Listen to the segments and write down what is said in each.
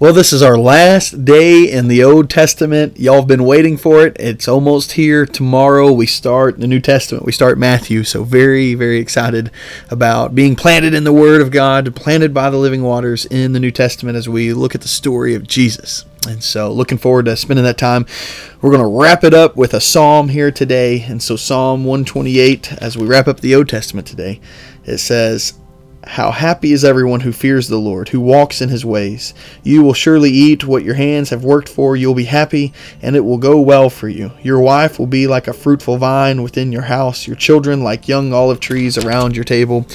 Well, this is our last day in the Old Testament. Y'all have been waiting for it. It's almost here. Tomorrow we start the New Testament. We start Matthew. So, very, very excited about being planted in the Word of God, planted by the living waters in the New Testament as we look at the story of Jesus. And so, looking forward to spending that time. We're going to wrap it up with a psalm here today. And so, Psalm 128, as we wrap up the Old Testament today, it says, how happy is everyone who fears the Lord, who walks in his ways. You will surely eat what your hands have worked for. You will be happy, and it will go well for you. Your wife will be like a fruitful vine within your house, your children like young olive trees around your table.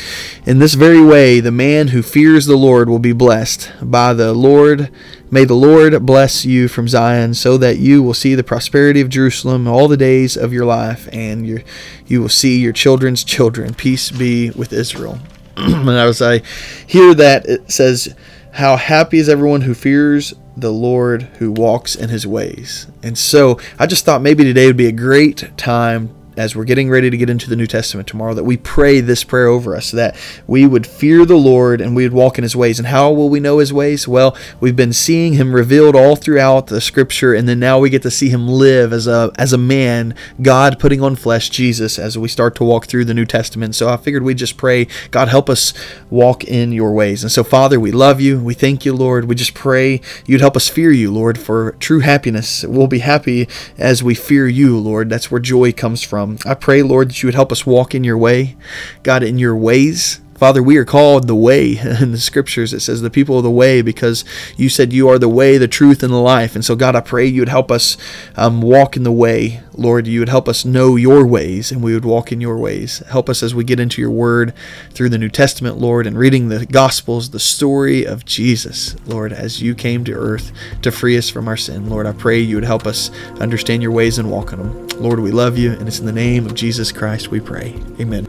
In this very way, the man who fears the Lord will be blessed. By the Lord, may the Lord bless you from Zion, so that you will see the prosperity of Jerusalem all the days of your life, and your, you will see your children's children. Peace be with Israel. and as I hear that, it says, How happy is everyone who fears the Lord, who walks in his ways. And so I just thought maybe today would be a great time as we're getting ready to get into the New Testament tomorrow, that we pray this prayer over us, that we would fear the Lord and we would walk in his ways. And how will we know his ways? Well, we've been seeing him revealed all throughout the scripture, and then now we get to see him live as a as a man, God putting on flesh, Jesus, as we start to walk through the New Testament. So I figured we'd just pray, God, help us walk in your ways. And so, Father, we love you. We thank you, Lord. We just pray you'd help us fear you, Lord, for true happiness. We'll be happy as we fear you, Lord. That's where joy comes from. Um, I pray, Lord, that you would help us walk in your way, God, in your ways. Father, we are called the way in the scriptures. It says the people of the way because you said you are the way, the truth, and the life. And so, God, I pray you would help us um, walk in the way. Lord, you would help us know your ways and we would walk in your ways. Help us as we get into your word through the New Testament, Lord, and reading the Gospels, the story of Jesus, Lord, as you came to earth to free us from our sin. Lord, I pray you would help us understand your ways and walk in them. Lord, we love you, and it's in the name of Jesus Christ we pray. Amen.